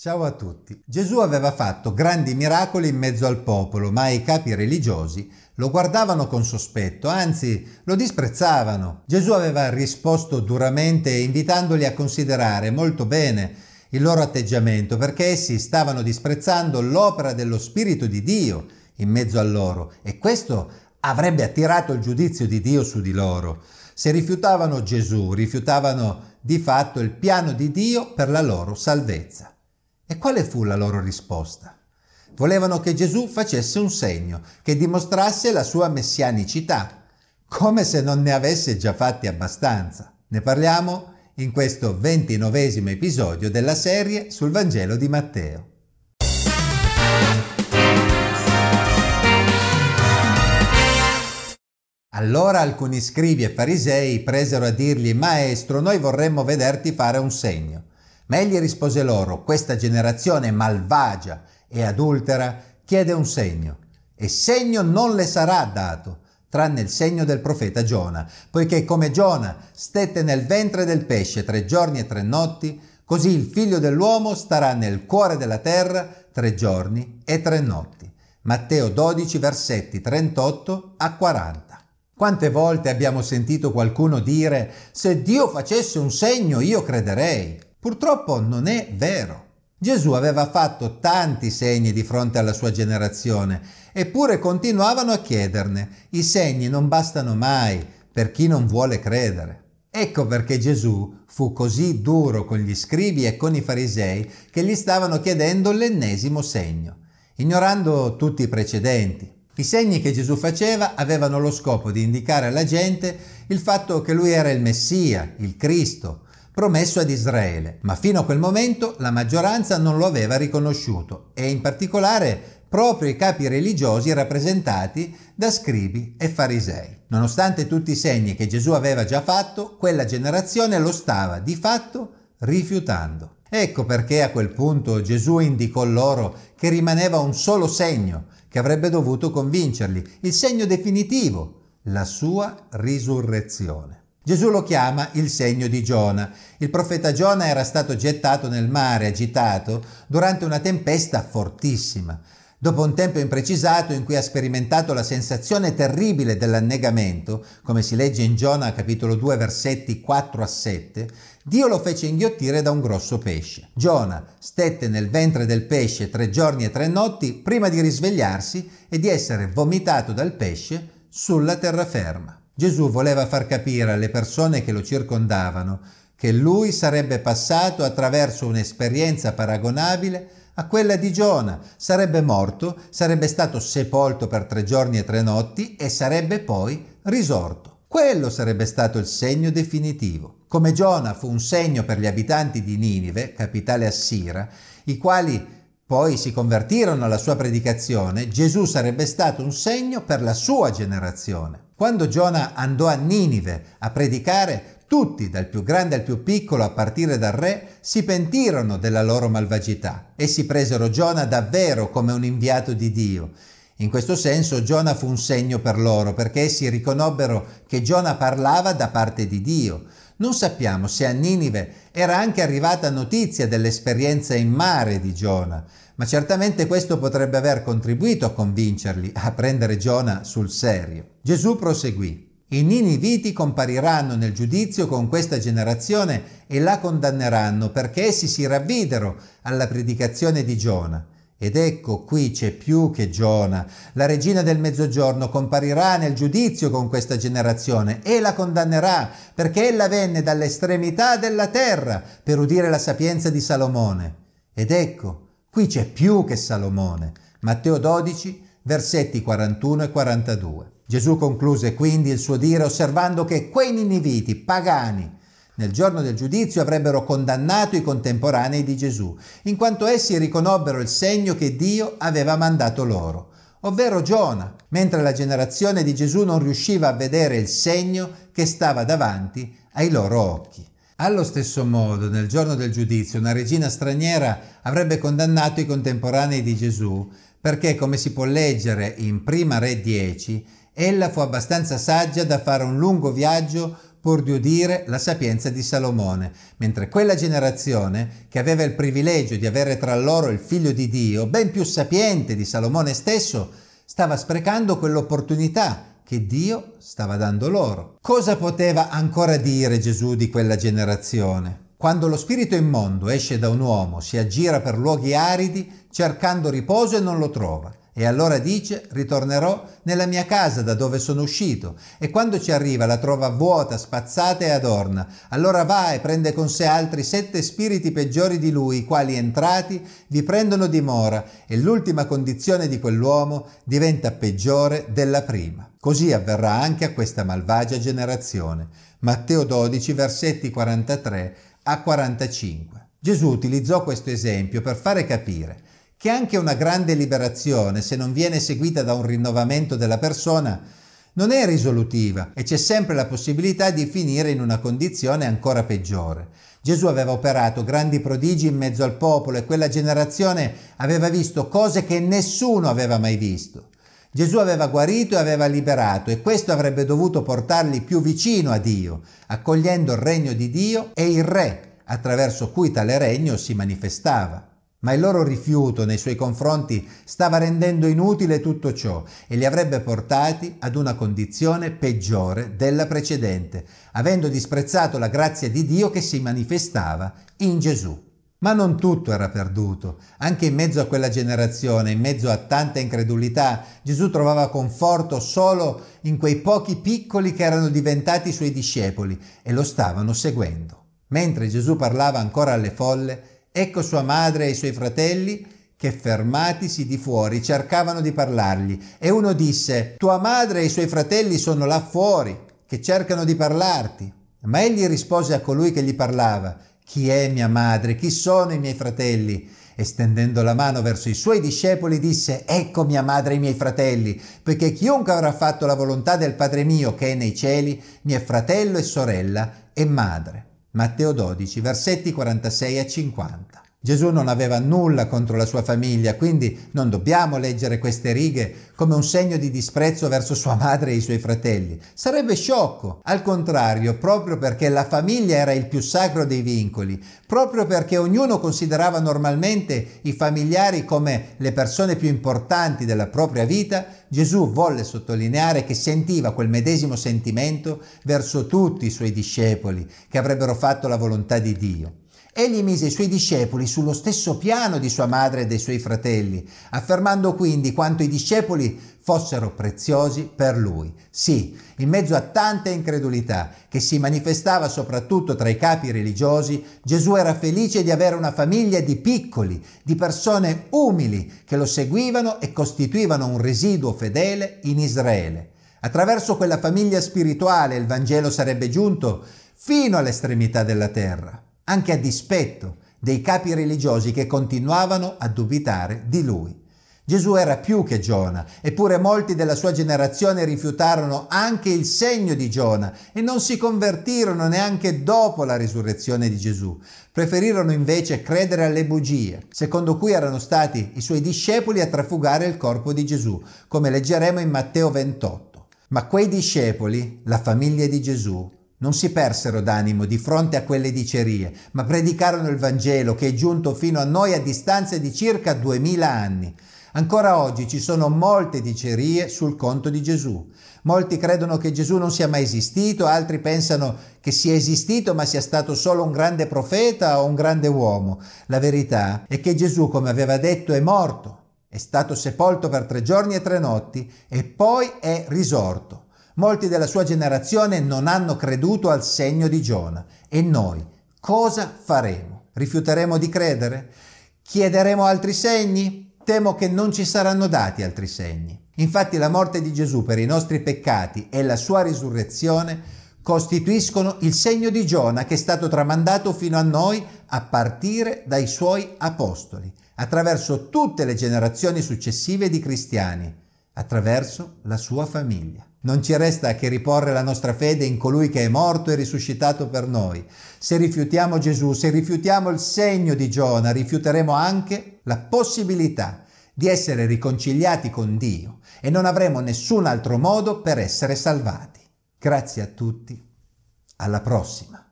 Ciao a tutti. Gesù aveva fatto grandi miracoli in mezzo al popolo, ma i capi religiosi lo guardavano con sospetto, anzi lo disprezzavano. Gesù aveva risposto duramente invitandoli a considerare molto bene il loro atteggiamento, perché essi stavano disprezzando l'opera dello Spirito di Dio in mezzo a loro e questo avrebbe attirato il giudizio di Dio su di loro. Se rifiutavano Gesù, rifiutavano di fatto il piano di Dio per la loro salvezza. E quale fu la loro risposta? Volevano che Gesù facesse un segno che dimostrasse la sua messianicità, come se non ne avesse già fatti abbastanza. Ne parliamo in questo ventinovesimo episodio della serie sul Vangelo di Matteo. Allora alcuni scribi e farisei presero a dirgli, Maestro, noi vorremmo vederti fare un segno. Ma egli rispose loro, questa generazione malvagia e adultera chiede un segno, e segno non le sarà dato, tranne il segno del profeta Giona, poiché come Giona stette nel ventre del pesce tre giorni e tre notti, così il figlio dell'uomo starà nel cuore della terra tre giorni e tre notti. Matteo 12 versetti 38 a 40. Quante volte abbiamo sentito qualcuno dire se Dio facesse un segno io crederei. Purtroppo non è vero. Gesù aveva fatto tanti segni di fronte alla sua generazione, eppure continuavano a chiederne. I segni non bastano mai per chi non vuole credere. Ecco perché Gesù fu così duro con gli scribi e con i farisei che gli stavano chiedendo l'ennesimo segno, ignorando tutti i precedenti. I segni che Gesù faceva avevano lo scopo di indicare alla gente il fatto che lui era il Messia, il Cristo, promesso ad Israele, ma fino a quel momento la maggioranza non lo aveva riconosciuto e in particolare proprio i capi religiosi rappresentati da scribi e farisei. Nonostante tutti i segni che Gesù aveva già fatto, quella generazione lo stava di fatto rifiutando. Ecco perché a quel punto Gesù indicò loro che rimaneva un solo segno che avrebbe dovuto convincerli, il segno definitivo, la sua risurrezione. Gesù lo chiama il segno di Giona. Il profeta Giona era stato gettato nel mare agitato durante una tempesta fortissima. Dopo un tempo imprecisato in cui ha sperimentato la sensazione terribile dell'annegamento, come si legge in Giona capitolo 2 versetti 4 a 7, Dio lo fece inghiottire da un grosso pesce. Giona stette nel ventre del pesce tre giorni e tre notti prima di risvegliarsi e di essere vomitato dal pesce sulla terraferma. Gesù voleva far capire alle persone che lo circondavano che lui sarebbe passato attraverso un'esperienza paragonabile a quella di Giona, sarebbe morto, sarebbe stato sepolto per tre giorni e tre notti e sarebbe poi risorto. Quello sarebbe stato il segno definitivo. Come Giona fu un segno per gli abitanti di Ninive, capitale assira, i quali poi si convertirono alla sua predicazione, Gesù sarebbe stato un segno per la sua generazione. Quando Giona andò a Ninive a predicare, tutti, dal più grande al più piccolo, a partire dal re, si pentirono della loro malvagità. Essi presero Giona davvero come un inviato di Dio. In questo senso Giona fu un segno per loro, perché essi riconobbero che Giona parlava da parte di Dio. Non sappiamo se a Ninive era anche arrivata notizia dell'esperienza in mare di Giona, ma certamente questo potrebbe aver contribuito a convincerli a prendere Giona sul serio. Gesù proseguì. I niniviti compariranno nel giudizio con questa generazione e la condanneranno perché essi si ravvidero alla predicazione di Giona. Ed ecco qui c'è più che Giona. La regina del mezzogiorno comparirà nel giudizio con questa generazione e la condannerà perché ella venne dall'estremità della terra per udire la sapienza di Salomone. Ed ecco, Qui c'è più che Salomone. Matteo 12, versetti 41 e 42. Gesù concluse quindi il suo dire osservando che quei niniviti pagani nel giorno del giudizio avrebbero condannato i contemporanei di Gesù, in quanto essi riconobbero il segno che Dio aveva mandato loro, ovvero Giona, mentre la generazione di Gesù non riusciva a vedere il segno che stava davanti ai loro occhi. Allo stesso modo, nel giorno del giudizio, una regina straniera avrebbe condannato i contemporanei di Gesù perché, come si può leggere in Prima Re 10, ella fu abbastanza saggia da fare un lungo viaggio pur di udire la sapienza di Salomone, mentre quella generazione, che aveva il privilegio di avere tra loro il figlio di Dio, ben più sapiente di Salomone stesso, stava sprecando quell'opportunità che Dio stava dando loro. Cosa poteva ancora dire Gesù di quella generazione? Quando lo spirito immondo esce da un uomo, si aggira per luoghi aridi cercando riposo e non lo trova. E allora dice, ritornerò nella mia casa da dove sono uscito. E quando ci arriva la trova vuota, spazzata e adorna. Allora va e prende con sé altri sette spiriti peggiori di lui, i quali entrati vi prendono dimora e l'ultima condizione di quell'uomo diventa peggiore della prima. Così avverrà anche a questa malvagia generazione. Matteo 12, versetti 43 a 45. Gesù utilizzò questo esempio per fare capire che anche una grande liberazione, se non viene seguita da un rinnovamento della persona, non è risolutiva e c'è sempre la possibilità di finire in una condizione ancora peggiore. Gesù aveva operato grandi prodigi in mezzo al popolo e quella generazione aveva visto cose che nessuno aveva mai visto. Gesù aveva guarito e aveva liberato e questo avrebbe dovuto portarli più vicino a Dio, accogliendo il regno di Dio e il Re, attraverso cui tale regno si manifestava. Ma il loro rifiuto nei suoi confronti stava rendendo inutile tutto ciò e li avrebbe portati ad una condizione peggiore della precedente, avendo disprezzato la grazia di Dio che si manifestava in Gesù. Ma non tutto era perduto. Anche in mezzo a quella generazione, in mezzo a tanta incredulità, Gesù trovava conforto solo in quei pochi piccoli che erano diventati suoi discepoli e lo stavano seguendo. Mentre Gesù parlava ancora alle folle, Ecco sua madre e i suoi fratelli che fermatisi di fuori cercavano di parlargli e uno disse Tua madre e i suoi fratelli sono là fuori che cercano di parlarti. Ma egli rispose a colui che gli parlava Chi è mia madre? Chi sono i miei fratelli? E stendendo la mano verso i suoi discepoli disse Ecco mia madre e i miei fratelli, poiché chiunque avrà fatto la volontà del Padre mio che è nei cieli, mio fratello e sorella e madre. Matteo 12, versetti 46 a 50. Gesù non aveva nulla contro la sua famiglia, quindi non dobbiamo leggere queste righe come un segno di disprezzo verso sua madre e i suoi fratelli. Sarebbe sciocco. Al contrario, proprio perché la famiglia era il più sacro dei vincoli, proprio perché ognuno considerava normalmente i familiari come le persone più importanti della propria vita, Gesù volle sottolineare che sentiva quel medesimo sentimento verso tutti i suoi discepoli che avrebbero fatto la volontà di Dio. Egli mise i suoi discepoli sullo stesso piano di sua madre e dei suoi fratelli, affermando quindi quanto i discepoli fossero preziosi per lui. Sì, in mezzo a tanta incredulità che si manifestava soprattutto tra i capi religiosi, Gesù era felice di avere una famiglia di piccoli, di persone umili che lo seguivano e costituivano un residuo fedele in Israele. Attraverso quella famiglia spirituale il Vangelo sarebbe giunto fino all'estremità della terra anche a dispetto dei capi religiosi che continuavano a dubitare di lui. Gesù era più che Giona, eppure molti della sua generazione rifiutarono anche il segno di Giona e non si convertirono neanche dopo la risurrezione di Gesù. Preferirono invece credere alle bugie, secondo cui erano stati i suoi discepoli a trafugare il corpo di Gesù, come leggeremo in Matteo 28. Ma quei discepoli, la famiglia di Gesù, non si persero d'animo di fronte a quelle dicerie, ma predicarono il Vangelo che è giunto fino a noi a distanza di circa duemila anni. Ancora oggi ci sono molte dicerie sul conto di Gesù. Molti credono che Gesù non sia mai esistito, altri pensano che sia esistito ma sia stato solo un grande profeta o un grande uomo. La verità è che Gesù, come aveva detto, è morto, è stato sepolto per tre giorni e tre notti e poi è risorto. Molti della sua generazione non hanno creduto al segno di Giona. E noi cosa faremo? Rifiuteremo di credere? Chiederemo altri segni? Temo che non ci saranno dati altri segni. Infatti la morte di Gesù per i nostri peccati e la sua risurrezione costituiscono il segno di Giona che è stato tramandato fino a noi a partire dai suoi apostoli, attraverso tutte le generazioni successive di cristiani, attraverso la sua famiglia. Non ci resta che riporre la nostra fede in colui che è morto e risuscitato per noi. Se rifiutiamo Gesù, se rifiutiamo il segno di Giona, rifiuteremo anche la possibilità di essere riconciliati con Dio e non avremo nessun altro modo per essere salvati. Grazie a tutti. Alla prossima!